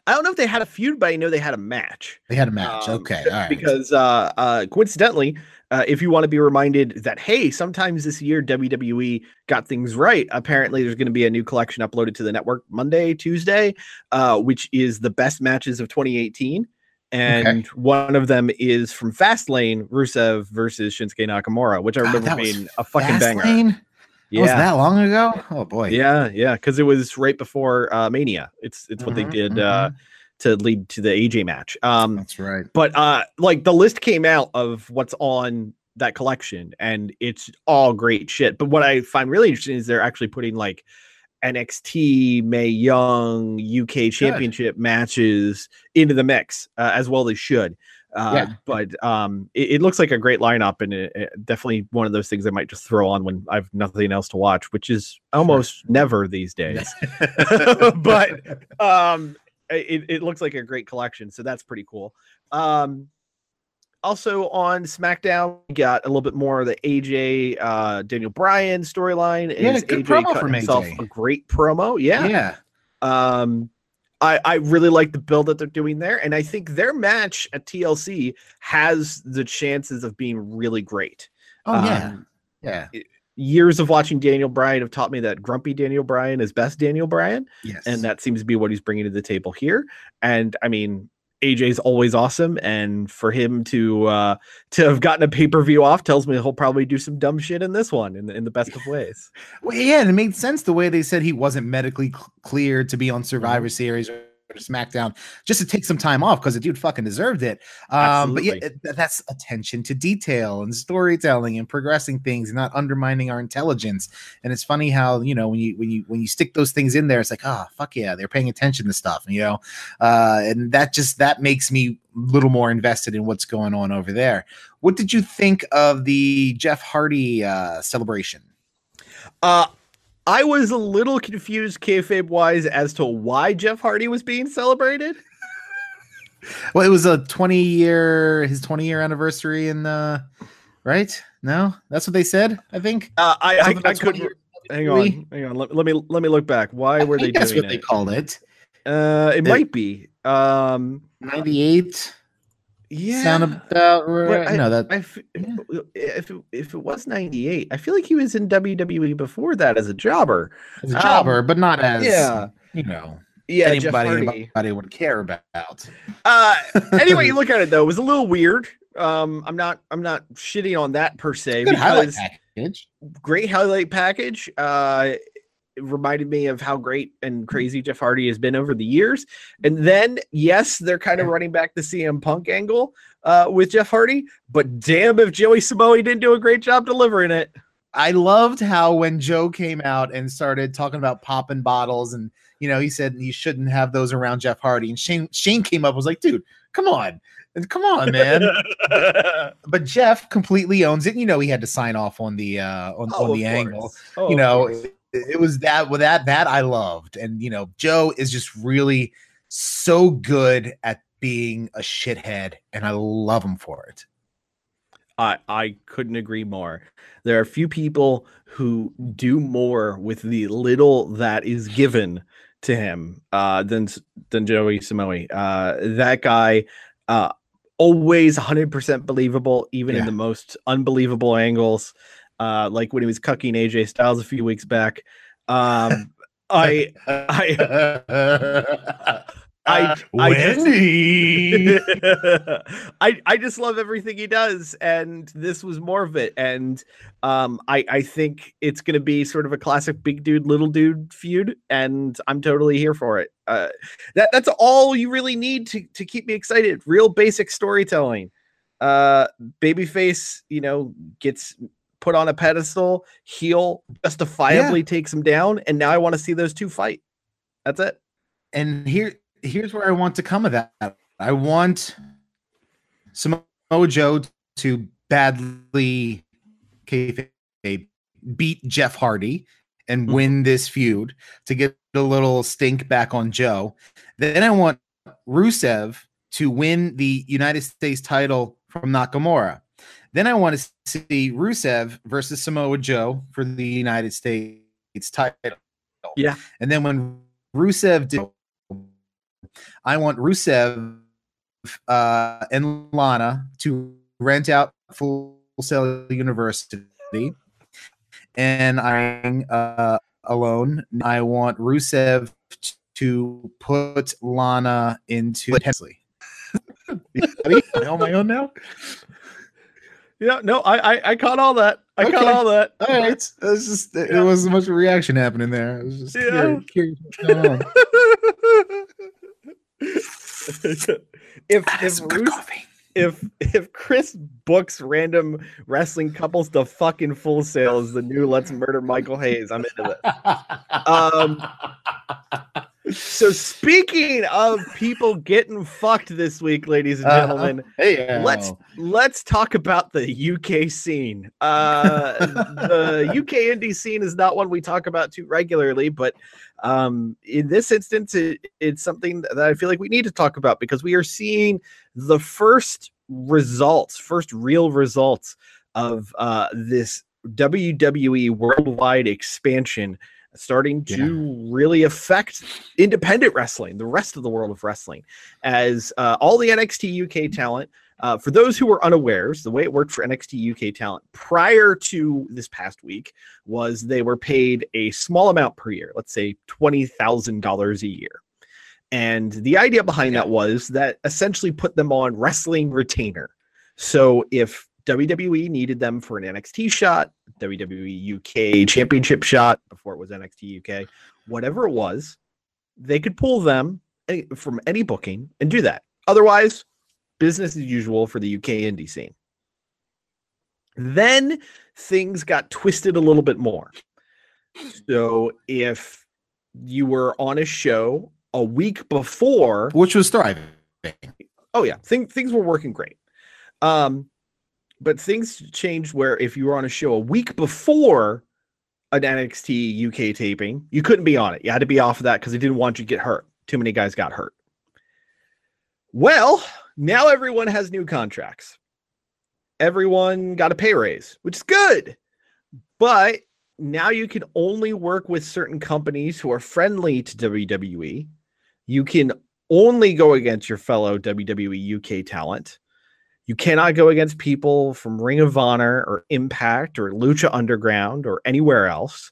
Speaker 5: I don't know if they had a feud, but I know they had a match.
Speaker 3: They had a match.
Speaker 5: Um,
Speaker 3: okay. All right.
Speaker 5: Because uh, uh, coincidentally, uh, if you want to be reminded that hey, sometimes this year WWE got things right. Apparently, there's going to be a new collection uploaded to the network Monday, Tuesday, uh, which is the best matches of 2018. And one of them is from Fastlane, Rusev versus Shinsuke Nakamura, which I remember
Speaker 3: was
Speaker 5: being a fucking banger. Yeah,
Speaker 3: Was that long ago? Oh boy.
Speaker 5: yeah, yeah, because it was right before uh, Mania. It's it's what they
Speaker 3: Mhm,
Speaker 5: did uh, to lead to the AJ match. Um,
Speaker 3: That's right.
Speaker 5: but uh like the list came out of what's on that collection and it's all great shit but what i find really interesting is they're actually putting like NXT Mae Young UK Championship matches into the mix uh, as well as they should. Uh,
Speaker 3: Yeah.
Speaker 5: But um, it, it looks like a great lineup, and it, it- definitely one of those things I might just throw on when I've nothing else to watch, which is almost never these days. but um, it, it looks like a great collection, so that's pretty cool. Um, also on SmackDown, we got a little bit more of the AJ uh, Daniel Bryan storyline.
Speaker 3: Yeah,
Speaker 5: Is
Speaker 3: good
Speaker 5: AJ
Speaker 3: promo
Speaker 5: cut
Speaker 3: from
Speaker 5: himself
Speaker 3: AJ.
Speaker 5: a great promo. Yeah.
Speaker 3: yeah.
Speaker 5: Um, I, I really like the build that they're doing there, and I think their match at TLC has the chances of being really great.
Speaker 3: Oh yeah.
Speaker 5: Um,
Speaker 3: Yeah.
Speaker 5: Years of watching Daniel Bryan have taught me that grumpy Daniel Bryan is best Daniel Bryan
Speaker 3: Yes.
Speaker 5: and that seems to be what he's bringing to the table here. And I mean, AJ's always awesome, and for him to uh, to have gotten a pay per view off tells me he'll probably do some dumb shit in this one in the, in the best of ways.
Speaker 3: Well, yeah, and it made sense the way they said he wasn't medically cl- cleared to be on Survivor
Speaker 5: Mm-hmm.
Speaker 3: Series or SmackDown, just to take some time off because the dude fucking deserved it. Um, but yeah, it- that's attention to detail and storytelling and progressing things, and not undermining our intelligence. And it's funny how you know when you when you when you stick those things in there, it's like, oh fuck yeah, they're paying attention to stuff, you know, uh, and that just that makes me a little more invested in what's going on over there. What did you think of the Jeff Hardy uh, celebration?
Speaker 5: Uh, I was a little confused, kayfabe wise, as to why Jeff Hardy was being celebrated.
Speaker 3: Well, it was a 20 year his 20 year anniversary in uh right? No, that's what they said, I think.
Speaker 5: Uh, I, I, I couldn't. Hang on, hang on. Let, let me let me look back. Why were
Speaker 3: I
Speaker 5: they
Speaker 3: think that's what they called it.
Speaker 5: Uh, it
Speaker 3: It-
Speaker 5: might be. Um,
Speaker 3: 98
Speaker 5: yeah.
Speaker 3: sound about right.
Speaker 5: I-
Speaker 3: no, that
Speaker 5: I f- if it, if it was 98, I feel like he was in WWE before that as a jobber.
Speaker 3: as a
Speaker 5: um,
Speaker 3: jobber, but not as
Speaker 5: yeah.
Speaker 3: you know,
Speaker 5: Yeah,
Speaker 3: anybody anybody would care about.
Speaker 5: Uh, anyway, you look at it though, it was a little weird. Um, I'm not I'm not shitting on that per se
Speaker 3: Good highlight
Speaker 5: because
Speaker 3: package.
Speaker 5: great highlight package. Uh, reminded me of how great and crazy Jeff Hardy has been over the years. And then, yes, they're kind of running back the CM Punk angle uh, with Jeff Hardy, but damn if Joey Samoa didn't do a great job delivering it.
Speaker 3: I loved how when Joe came out and started talking about popping bottles and you know he said you shouldn't have those around Jeff Hardy and Shane Shane came up and was like dude come on and come on man but Jeff completely owns it you know he had to sign off on the uh on,
Speaker 5: Oh,
Speaker 3: on the
Speaker 5: course.
Speaker 3: angle
Speaker 5: Oh,
Speaker 3: you know
Speaker 5: course.
Speaker 3: It, was that with that that I loved and you know Joe is just really so good at being a shithead and I love him for it
Speaker 5: I I couldn't agree more. There are few people who do more with the little that is given to him uh, than than Joey Samoa. Uh, that guy, uh, always 100% believable, even in the most unbelievable angles, uh, like when he was cucking AJ Styles a few weeks back. Um, I I I I just-
Speaker 3: Wendy.
Speaker 5: I I just love everything he does, and this was more of it. And um, I I think it's gonna be sort of a classic big dude little dude feud, and I'm totally here for it. Uh, that that's all you really need to to keep me excited. Real basic storytelling. Uh, babyface, you know, gets put on a pedestal. Heel justifiably takes him down, and now I want to see those two fight. That's it.
Speaker 3: and here here's where I want to come of that. I want Samoa Joe to badly beat Jeff Hardy and
Speaker 5: Mhm.
Speaker 3: win this feud to get a little stink back on Joe. Then I want Rusev to win the United States title from Nakamura. Then I want to see Rusev versus Samoa Joe for the United States title.
Speaker 5: Yeah.
Speaker 3: And then when Rusev did, I want Rusev uh, and Lana to rent out Full Sail University. And I uh, alone, I want Rusev to put Lana into Hensley. Am I on my own now?
Speaker 5: Yeah, no, I I, I caught all that. I caught all that.
Speaker 3: All right. It was just
Speaker 5: Yeah.
Speaker 3: it wasn't much of reaction happening there. I was just
Speaker 5: Yeah.
Speaker 3: curious, curious what's going on.
Speaker 5: if if
Speaker 3: Some good
Speaker 5: Rus-
Speaker 3: coffee.
Speaker 5: if if Chris books random wrestling couples to fucking Full Sails, the new Let's Murder Michael Hayes, I'm into this. Um, so speaking of people getting fucked this week, ladies and
Speaker 3: Uh-huh.
Speaker 5: gentlemen,
Speaker 3: Hey,
Speaker 5: let's let's talk about the UK scene. Uh, the UK indie scene is not one we talk about too regularly, but um, in this instance, it, it's something that I feel like we need to talk about because we are seeing the first results, first real results of uh, this WWE worldwide expansion starting to really affect independent wrestling, the rest of the world of wrestling, as uh, all the NXT UK talent. Uh, for those who were unawares, the way it worked for NXT UK talent prior to this past week was they were paid a small amount per year, let's say $20,000 a year. And the idea behind that was that essentially put them on wrestling retainer. So if WWE needed them for an NXT shot, WWE UK championship shot before it was NXT UK, whatever it was, they could pull them eh, from any booking and do that. Otherwise, business as usual for the UK indie scene. Then things got twisted a little bit more. So if you were on a show a week before
Speaker 3: which was thriving.
Speaker 5: oh yeah thing, things were working great um but things changed where if you were on a show a week before an nxt uk taping you couldn't be on it. You had to be off of that because they didn't want you to get hurt. Too many guys got hurt. Well now everyone has new contracts. Everyone got a pay raise which is good. But now you can only work with certain companies who are friendly to WWE. You can only go against your fellow WWE UK talent. You cannot go against people from Ring of Honor or Impact or Lucha Underground or anywhere else.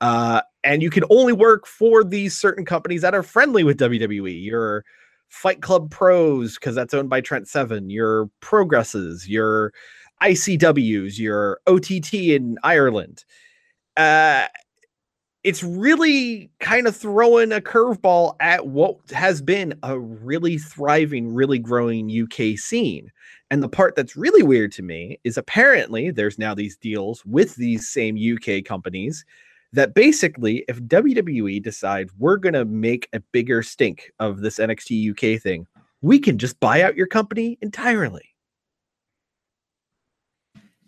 Speaker 5: Uh, and you can only work for these certain companies that are friendly with WWE. Your Fight Club Pros, because that's owned by Trent Seven, your Progresses, your ICWs, your OTT in Ireland uh it's really kind of throwing a curveball at what has been a really thriving, really growing UK scene. And the part that's really weird to me is apparently there's now these deals with these same UK companies that basically, if WWE decides we're going to make a bigger stink of this NXT UK thing, we can just buy out your company entirely.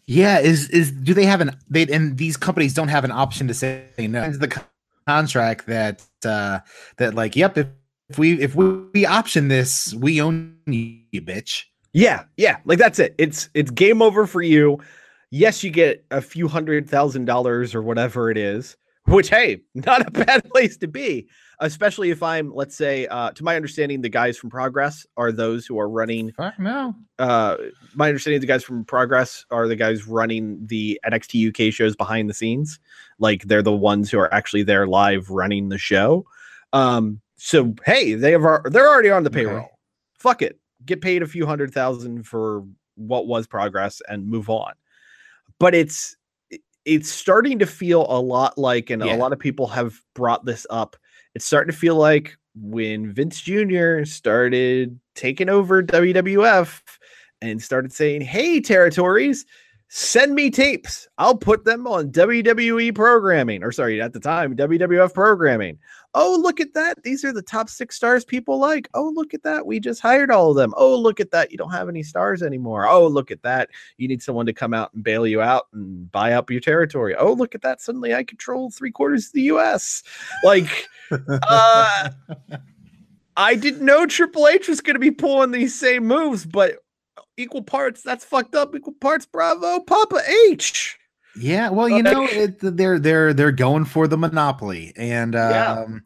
Speaker 3: Yeah, is is do they have an they and these companies don't have an option to say no? The contract that uh that like, yep, if, if we if we, option this, we own you bitch.
Speaker 5: Yeah, yeah, like that's it. It's it's game over for you. Yes, you get a few hundred thousand dollars or whatever it is, which hey, not a bad place to be, especially if I'm, let's say, uh, to my understanding, the guys from Progress are those who are running.
Speaker 3: Fuck no.
Speaker 5: Uh, my understanding, the guys from Progress are the guys running the NXT UK shows behind the scenes. Like they're the ones who are actually there live running the show. Um, so hey, they have they're already on the
Speaker 3: Okay.
Speaker 5: payroll. Fuck it, get paid a few hundred thousand for what was Progress and move on. But it's it's starting to feel a lot like, and
Speaker 3: Yeah.
Speaker 5: a lot of people have brought this up. It's starting to feel like when Vince Jr. started taking over WWF and started saying, Hey, territories, send me tapes. I'll put them on WWE programming, or sorry, at the time, WWF programming. Oh, look at that. These are the top six stars people like. Oh, look at that. We just hired all of them. Oh, look at that. You don't have any stars anymore. Oh, look at that. You need someone to come out and bail you out and buy up your territory. Oh, look at that. Suddenly I control three quarters of the US. Like, uh, I didn't know Triple H was going to be pulling these same moves, but equal parts, that's fucked up. Equal parts, bravo, Papa H.
Speaker 3: Yeah, well, you know, it, they're they're they're going for the monopoly, and
Speaker 5: Yeah.
Speaker 3: um,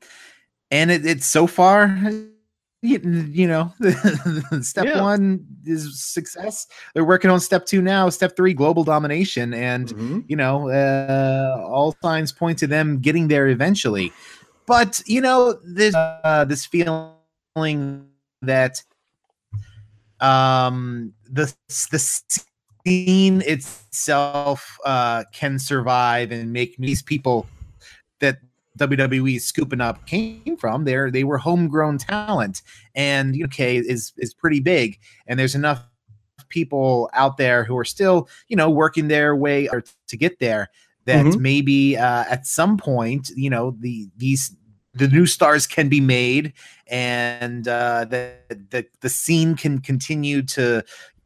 Speaker 3: and it, it's so far, you, you know, step
Speaker 5: Yeah.
Speaker 3: one is success. They're working on step two now. Step three, global domination, and
Speaker 5: Mhm.
Speaker 3: you know, uh, all signs point to them getting there eventually. But you know, this uh, this feeling that um the the scene itself uh can survive and make these people that WWE is scooping up came from there they were homegrown talent and UK is is pretty big and there's enough people out there who are still, you know, working their way or to get there that
Speaker 5: Mhm.
Speaker 3: maybe uh, at some point, you know, the these the new stars can be made and uh, the, the the scene can continue to,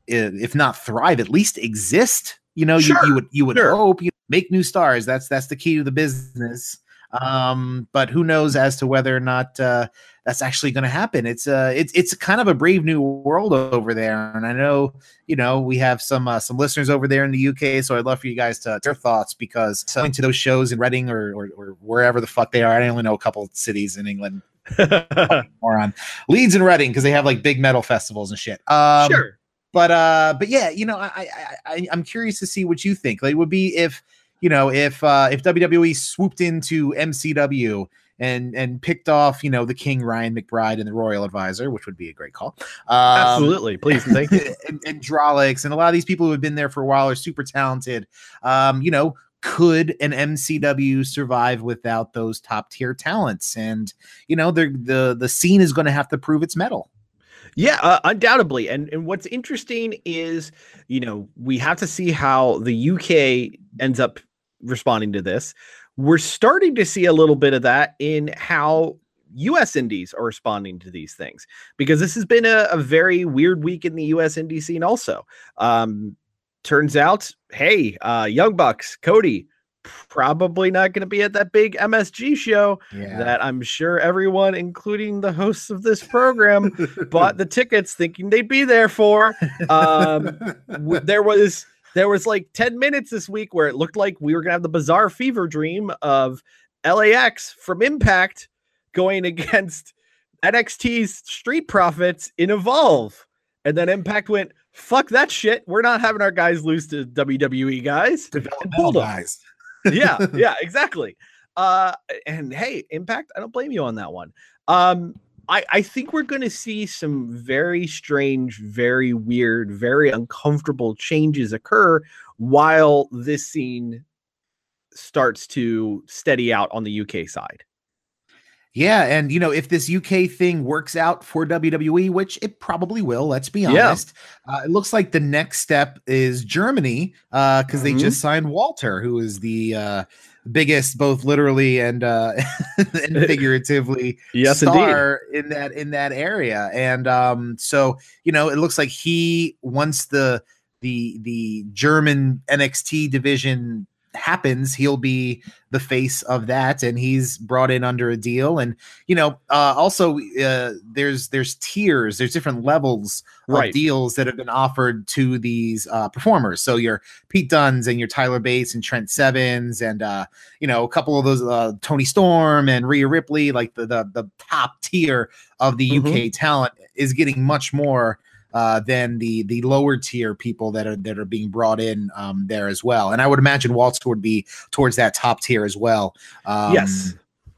Speaker 3: if not thrive, at least exist. You know, you, you would you would
Speaker 5: Sure.
Speaker 3: hope you make new stars. That's that's the key to the business. Um, but who knows as to whether or not uh, that's actually going to happen? It's uh, it's it's kind of a brave new world over there, and I know you know we have some uh, some listeners over there in the UK, so I'd love for you guys to their thoughts because going to those shows in Reading or, or or wherever the fuck they are, I only know a couple cities in England. More on Leeds and Reading because they have like big metal festivals and shit. Um,
Speaker 5: sure.
Speaker 3: But uh but yeah you know I, I i i'm curious to see what you think like it would be if you know if uh if wwe swooped into mcw and and picked off you know the king ryan mcbride and the royal advisor which would be a great call um,
Speaker 5: Absolutely. Please thank you.
Speaker 3: and, and Drolix and a lot of these people who have been there for a while are super talented. Um, you know, could an MCW survive without those top tier talents? And you know, the the the scene is going to have to prove its mettle.
Speaker 5: Yeah, uh, undoubtedly. And and what's interesting is, you know, we have to see how the UK ends up responding to this. We're starting to see a little bit of that in how US indies are responding to these things because this has been a, a very weird week in the US indie scene also. Um turns out, hey, uh Young Bucks, Cody probably not going to be at that big MSG show
Speaker 3: Yeah.
Speaker 5: that I'm sure everyone, including the hosts of this program, bought the tickets thinking they'd be there for. Um, w- there was there was like 10 minutes this week where it looked like we were gonna have the bizarre fever dream of LAX from Impact going against NXT's Street Profits in Evolve. And then Impact went, fuck that shit. We're not having our guys lose to WWE guys. 'em
Speaker 3: guys.
Speaker 5: Yeah, yeah, exactly. Uh, and hey, Impact, I don't blame you on that one. Um, I, I think we're going to see some very strange, very weird, very uncomfortable changes occur while this scene starts to steady out on the UK side.
Speaker 3: Yeah, and you know, if this UK thing works out for WWE, which it probably will, let's be
Speaker 5: Yeah.
Speaker 3: honest, uh, it looks like the next step is Germany, because they
Speaker 5: Mhm.
Speaker 3: just signed Walter, who is the uh, biggest, both literally and uh, and figuratively,
Speaker 5: Yes, indeed.
Speaker 3: star in that in that area. And um, so you know, it looks like he once the the the German NXT division happens, he'll be the face of that, and he's brought in under a deal. And you know, uh, also uh, there's there's tiers, there's different levels
Speaker 5: Right.
Speaker 3: of deals that have been offered to these uh, performers. So your Pete Dunne's and your Tyler Bates and Trent Sevens, and uh, you know a couple of those uh, Toni Storm and Rhea Ripley, like the the, the top tier of the
Speaker 5: Mhm.
Speaker 3: UK talent is getting much more uh, than the the lower tier people that are that are being brought in um, there as well. And I would imagine Walter would be towards that top tier as well. Um,
Speaker 5: Yes.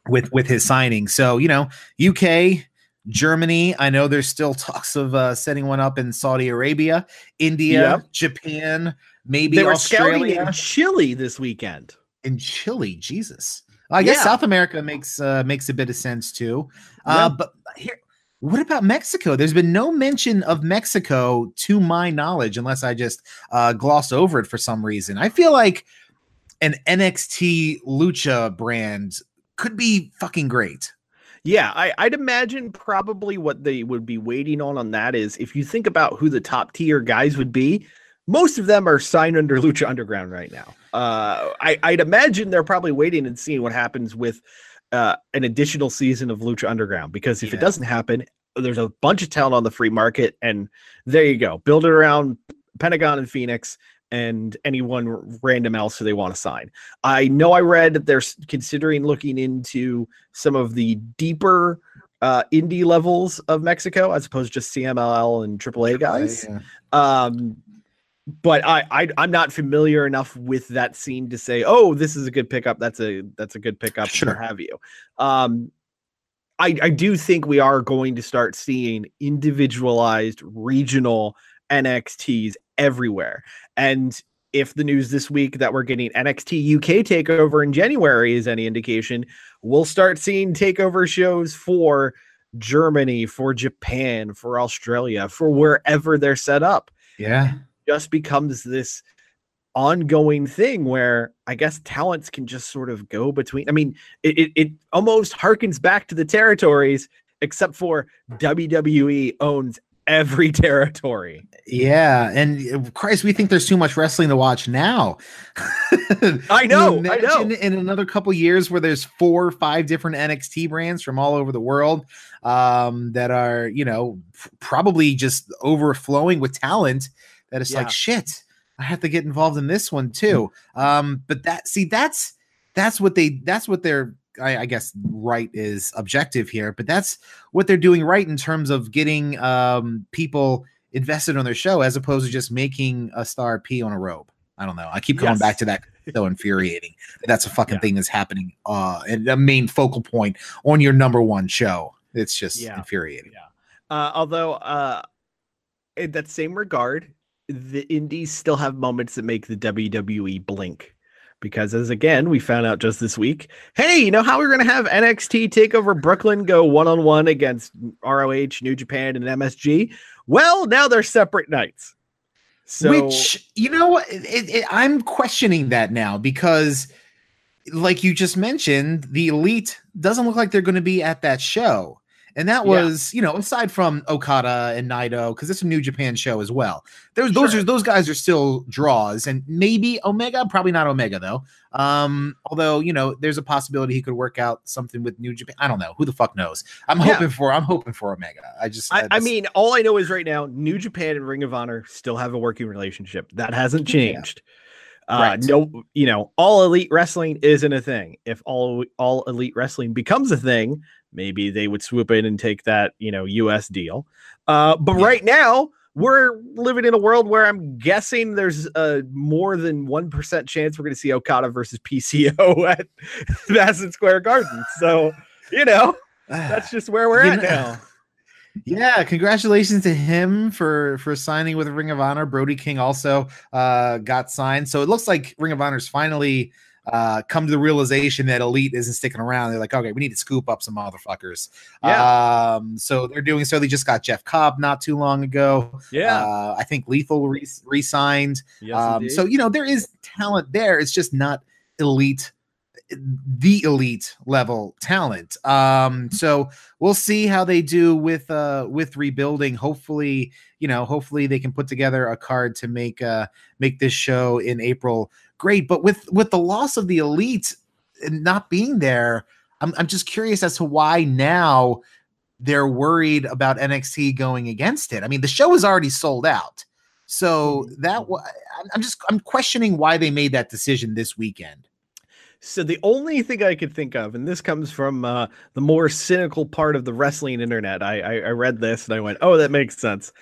Speaker 3: with with his signing. So you know, UK. Germany, I know there's still talks of uh, setting one up in Saudi Arabia, India,
Speaker 5: Yep.
Speaker 3: Japan, maybe
Speaker 5: They were scouting
Speaker 3: Australia,
Speaker 5: in Chile this weekend.
Speaker 3: In Chile. Jesus, I guess
Speaker 5: Yeah.
Speaker 3: South America makes uh, makes a bit of sense too. Uh,
Speaker 5: Yeah.
Speaker 3: but here, what about Mexico? There's been no mention of Mexico to my knowledge, unless I just uh, glossed over it for some reason. I feel like an NXT Lucha brand could be fucking great.
Speaker 5: Yeah, I, I'd imagine probably what they would be waiting on on that is if you think about who the top tier guys would be, most of them are signed under Lucha Underground right now. Uh, I, I'd imagine they're probably waiting and seeing what happens with uh, an additional season of Lucha Underground because if it doesn't happen, there's a bunch of talent on the free market, and there you go. Build it around Pentagon and Fenix and anyone random else who they want to sign. I know I read that they're considering looking into some of the deeper uh, indie levels of Mexico as opposed to just CMLL and AAA guys.
Speaker 3: Yeah.
Speaker 5: Um, but I, I I'm not familiar enough with that scene to say, oh, this is a good pickup. That's a that's a good pickup.
Speaker 3: Sure.
Speaker 5: Have you? Um, I I do think we are going to start seeing individualized regional NXTs everywhere. And if the news this week that we're getting NXT UK takeover in January is any indication, we'll start seeing takeover shows for Germany, for Japan, for Australia, for wherever they're set up.
Speaker 3: Yeah.
Speaker 5: Just becomes this ongoing thing where I guess talents can just sort of go between. I mean, it, it, it almost harkens back to the territories, except for WWE owns every territory.
Speaker 3: Yeah, and uh, Christ, we think there's too much wrestling to watch now.
Speaker 5: I know, I know.
Speaker 3: In another couple years, where there's four or five different NXT brands from all over the world um, that are, you know, probably just overflowing with talent. That it's
Speaker 5: Yeah.
Speaker 3: like shit. I have to get involved in this one too. Um, but that see, that's that's what they that's what they're I, I guess right is objective here, but that's what they're doing right in terms of getting um, people invested on their show as opposed to just making a star pee on a robe. I don't know. I keep going
Speaker 5: Yes.
Speaker 3: back to that. So infuriating. That's a fucking
Speaker 5: Yeah.
Speaker 3: thing that's happening uh and a main focal point on your number one show. It's just
Speaker 5: Yeah.
Speaker 3: infuriating. Yeah.
Speaker 5: Uh, although, uh, in that same regard, the indies still have moments that make the WWE blink. Because as again, we found out just this week, hey, you know how we're gonna have NXT take over Brooklyn go one on one against ROH, New Japan, and MSG? Well, now they're separate nights. So
Speaker 3: Which you know? It, it- I'm questioning that now because, like you just mentioned, the elite doesn't look like they're going to be at that show. And that
Speaker 5: Yeah.
Speaker 3: was, you know, aside from Okada and Naito, because it's a New Japan show as well. There's those are those guys are still draws, and maybe Omega, probably not Omega though. Um, although you know, there's a possibility he could work out something with New Japan. I don't know. Who the fuck knows? I'm
Speaker 5: Yeah.
Speaker 3: hoping for. I'm hoping for Omega. I just.
Speaker 5: I, I
Speaker 3: just-
Speaker 5: mean, all I know is right now, New Japan and Ring of Honor still have a working relationship. That hasn't changed. Uh,
Speaker 3: Right.
Speaker 5: No, you know, all elite wrestling isn't a thing. If all all elite wrestling becomes a thing, maybe they would swoop in and take that, you know, U.S. deal. Uh, but right now, we're living in a world where I'm guessing there's a more than one percent chance we're going to see Okada versus PCO at Madison Square Garden. So, you know, that's just where we're
Speaker 3: You
Speaker 5: at
Speaker 3: know-
Speaker 5: now.
Speaker 3: Yeah, congratulations to him for for signing with Ring of Honor. Brody King also uh, got signed, so it looks like Ring of Honor's finally uh, come to the realization that Elite isn't sticking around. They're like, okay, we need to scoop up some motherfuckers.
Speaker 5: Yeah.
Speaker 3: Um, so they're doing so. They just got Jeff Cobb not too long ago.
Speaker 5: Yeah.
Speaker 3: Uh, I think Lethal re- re-signed.
Speaker 5: Yes,
Speaker 3: um, so you know there is talent there. It's just not elite, the elite level talent. Um, so we'll see how they do with uh with rebuilding. Hopefully, you know, hopefully they can put together a card to make uh make this show in April great. But with with the loss of the elite and not being there, I'm I'm just curious as to why now they're worried about NXT going against it. I mean, the show is already sold out. So that I'm- I'm just I'm questioning why they made that decision this weekend.
Speaker 5: So the only thing I could think of, and this comes from uh, the more cynical part of the wrestling internet, I, I I read this and I went, "Oh, that makes sense."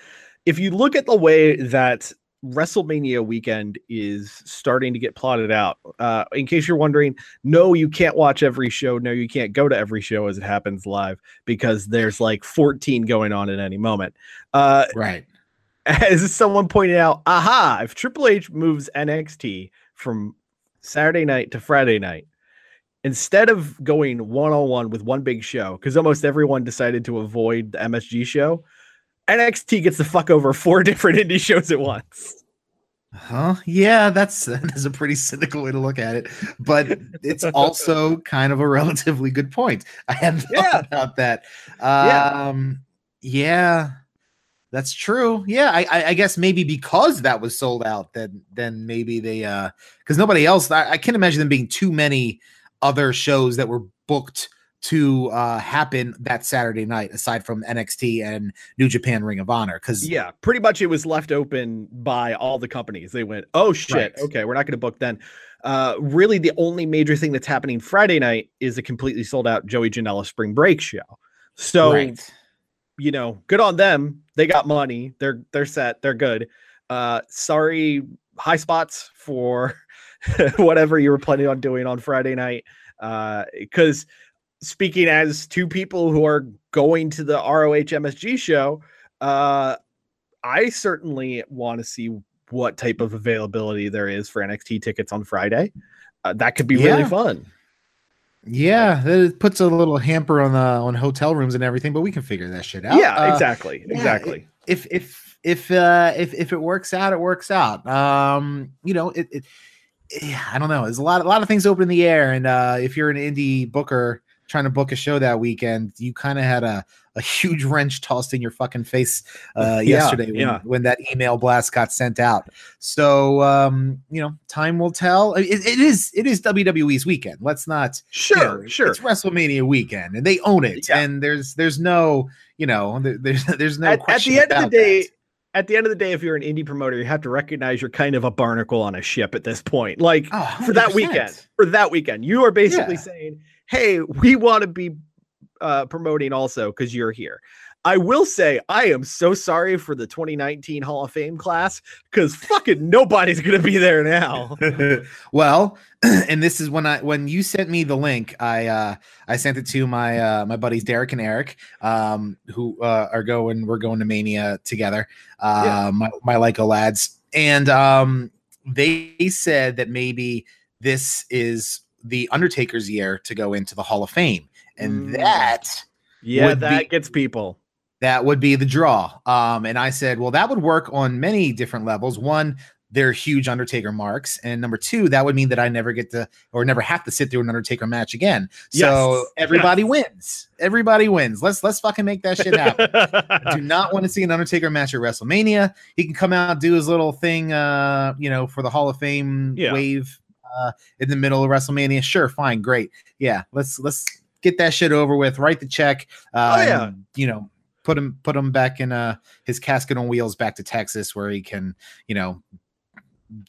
Speaker 5: If you look at the way that WrestleMania weekend is starting to get plotted out, uh, in case you're wondering, no, you can't watch every show. No, you can't go to every show as it happens live because there's like 14 going on at any moment. Uh,
Speaker 3: Right.
Speaker 5: as someone pointed out, aha, if Triple H moves NXT from Saturday night to Friday night, instead of going one on one with one big show, because almost everyone decided to avoid the MSG show, NXT gets the fuck over four different indie shows at once.
Speaker 3: Huh? Yeah, that's that's a pretty cynical way to look at it, but it's also kind of a relatively good point. I hadn't thought
Speaker 5: Yeah.
Speaker 3: about that.
Speaker 5: Yeah.
Speaker 3: Um, yeah, that's true. Yeah, I, I, I guess maybe because that was sold out, then then maybe they uh because nobody else. I, I can't imagine them being too many other shows that were booked to uh happen that Saturday night aside from NXT and New Japan Ring of Honor. Because
Speaker 5: Yeah, pretty much it was left open by all the companies. They went, oh shit,
Speaker 3: Right.
Speaker 5: okay, we're not going to book then. Uh, really, the only major thing that's happening Friday night is a completely sold out Joey Janela spring break show. So
Speaker 3: right.
Speaker 5: you know, good on them. They got money. They're they're set. They're good. Uh sorry, Highspots for whatever you were planning on doing on Friday night. Uh because speaking as two people who are going to the ROH MSG show, uh I certainly want to see what type of availability there is for NXT tickets on Friday. Uh, that could be really fun.
Speaker 3: Yeah, it puts a little hamper on the on hotel rooms and everything, but we can figure that shit out.
Speaker 5: Yeah,
Speaker 3: Uh,
Speaker 5: exactly.
Speaker 3: yeah,
Speaker 5: exactly.
Speaker 3: If if if uh if if it works out, it works out. Um, you know, it, it yeah, I don't know. There's a lot a lot of things open in the air, and uh if you're an indie booker trying to book a show that weekend, you kind of had a a huge wrench tossed in your fucking face uh,
Speaker 5: Yeah,
Speaker 3: yesterday when,
Speaker 5: yeah.
Speaker 3: when that email blast got sent out. So um, you know, time will tell. It, it is it is WWE's weekend. Let's not you
Speaker 5: Sure,
Speaker 3: know,
Speaker 5: sure.
Speaker 3: It's WrestleMania weekend, and they own it.
Speaker 5: Yeah.
Speaker 3: And there's there's no you know there, there's there's no
Speaker 5: at, at
Speaker 3: question
Speaker 5: the end of the day,
Speaker 3: that.
Speaker 5: at the end of the day, if you're an indie promoter, you have to recognize you're kind of a barnacle on a ship at this point. Like
Speaker 3: Oh,
Speaker 5: for that weekend, for that weekend, you are basically
Speaker 3: Yeah.
Speaker 5: saying, "Hey, we want to be uh, promoting also because you're here." I will say I am so sorry for the 2019 Hall of Fame class because fucking nobody's gonna be there now.
Speaker 3: well, and this is when I when you sent me the link, I uh I sent it to my uh my buddies Derek and Eric, um, who uh are going we're going to Mania together. Uh
Speaker 5: Yeah.
Speaker 3: my, my Lyco lads. And um they said that maybe this is the Undertaker's year to go into the Hall of Fame. And
Speaker 5: Mm.
Speaker 3: that
Speaker 5: Yeah, that
Speaker 3: be-
Speaker 5: gets people.
Speaker 3: that would be the draw. Um, and I said, well, that would work on many different levels. One, they're huge Undertaker marks, and number two, that would mean that I never get to or never have to sit through an Undertaker match again. So
Speaker 5: Yes,
Speaker 3: everybody wins. Everybody wins. Let's let's fucking make that shit happen. I do not want to see an Undertaker match at WrestleMania. He can come out do his little thing, uh, you know, for the Hall of Fame
Speaker 5: Yeah.
Speaker 3: wave uh, in the middle of WrestleMania. Sure, fine, great, yeah. Let's let's get that shit over with. Write the check. Uh,
Speaker 5: Oh, yeah.
Speaker 3: and, you know, put him put him back in uh his casket on wheels back to Texas where he can, you know,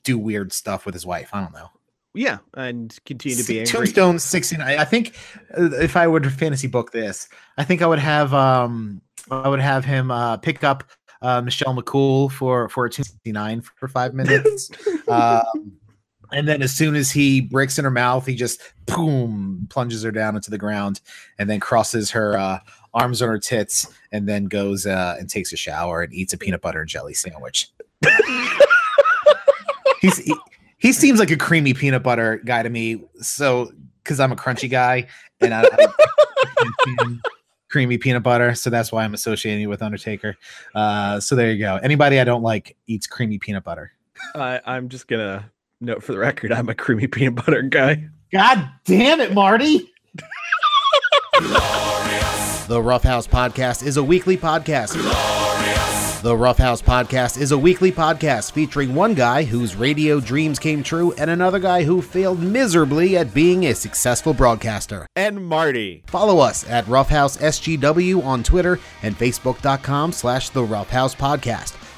Speaker 3: do weird stuff with his wife. I don't know.
Speaker 5: yeah, and continue to be angry.
Speaker 3: Tombstone 69. I think uh, if I would fantasy book this, I think I would have um I would have him uh pick up uh Michelle McCool for for a 269 for five minutes. um and then as soon as he breaks in her mouth, he just boom plunges her down into the ground and then crosses her uh arms on her tits and then goes uh and takes a shower and eats a peanut butter and jelly sandwich. He's he, he seems like a creamy peanut butter guy to me. So because I'm a crunchy guy and I, I creamy peanut butter, so that's why I'm associating you with Undertaker. Uh, so there you go. Anybody I don't like eats creamy peanut butter.
Speaker 5: I, I'm just gonna note for the record, I'm a creamy peanut butter guy.
Speaker 3: God damn it, Marty. the Roughhouse Podcast is a weekly podcast. The Roughhouse Podcast is a weekly podcast featuring one guy whose radio dreams came true and another guy who failed miserably at being a successful broadcaster.
Speaker 5: And Marty.
Speaker 3: Follow us at Roughhouse SGW on Twitter and Facebook.com slash The Roughhouse Podcast.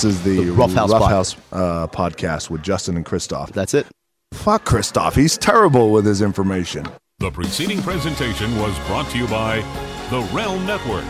Speaker 6: This is the,
Speaker 7: The Rough House
Speaker 6: Rough House uh, podcast with Justin and Christoff.
Speaker 7: That's it.
Speaker 6: Fuck Christoff. He's terrible with his information.
Speaker 1: The preceding presentation was brought to you by the Realm Network.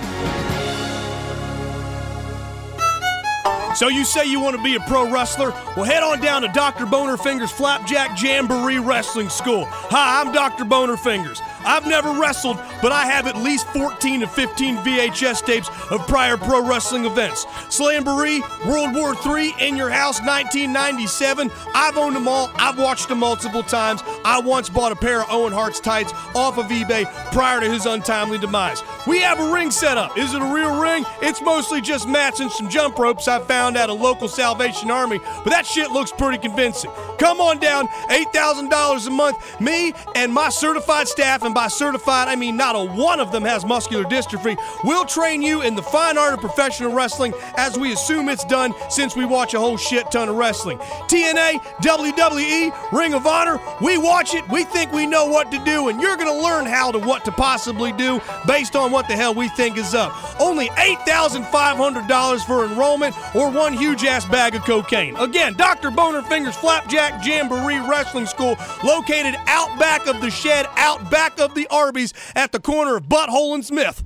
Speaker 8: So you say you want to be a pro wrestler? Well, head on down to Dr. Boner Fingers Flapjack Jamboree Wrestling School. Hi, I'm Dr. Boner Fingers. I've never wrestled, but I have at least 14 to 15 VHS tapes of prior pro wrestling events. Slamboree, World War III, In Your House 1997. I've owned them all. I've watched them multiple times. I once bought a pair of Owen Hart's tights off of eBay prior to his untimely demise. We have a ring set up. Is it a real ring? It's mostly just mats and some jump ropes I found at a local Salvation Army, but that shit looks pretty convincing. Come on down, $8,000 a month. Me and my certified staff, and by certified, I mean not a one of them has muscular dystrophy, We'll train you in the fine art of professional wrestling as we assume it's done since we watch a whole shit ton of wrestling. TNA, WWE, Ring of Honor, we watch it, we think we know what to do, and you're gonna learn how to what to possibly do based on what the hell we think is up. Only $8,500 for enrollment or one huge ass bag of cocaine. Again, Dr. Boner Fingers Flapjack Jamboree Wrestling School, located out back of the shed, out back of the Arby's at the corner of Butthole and Smith.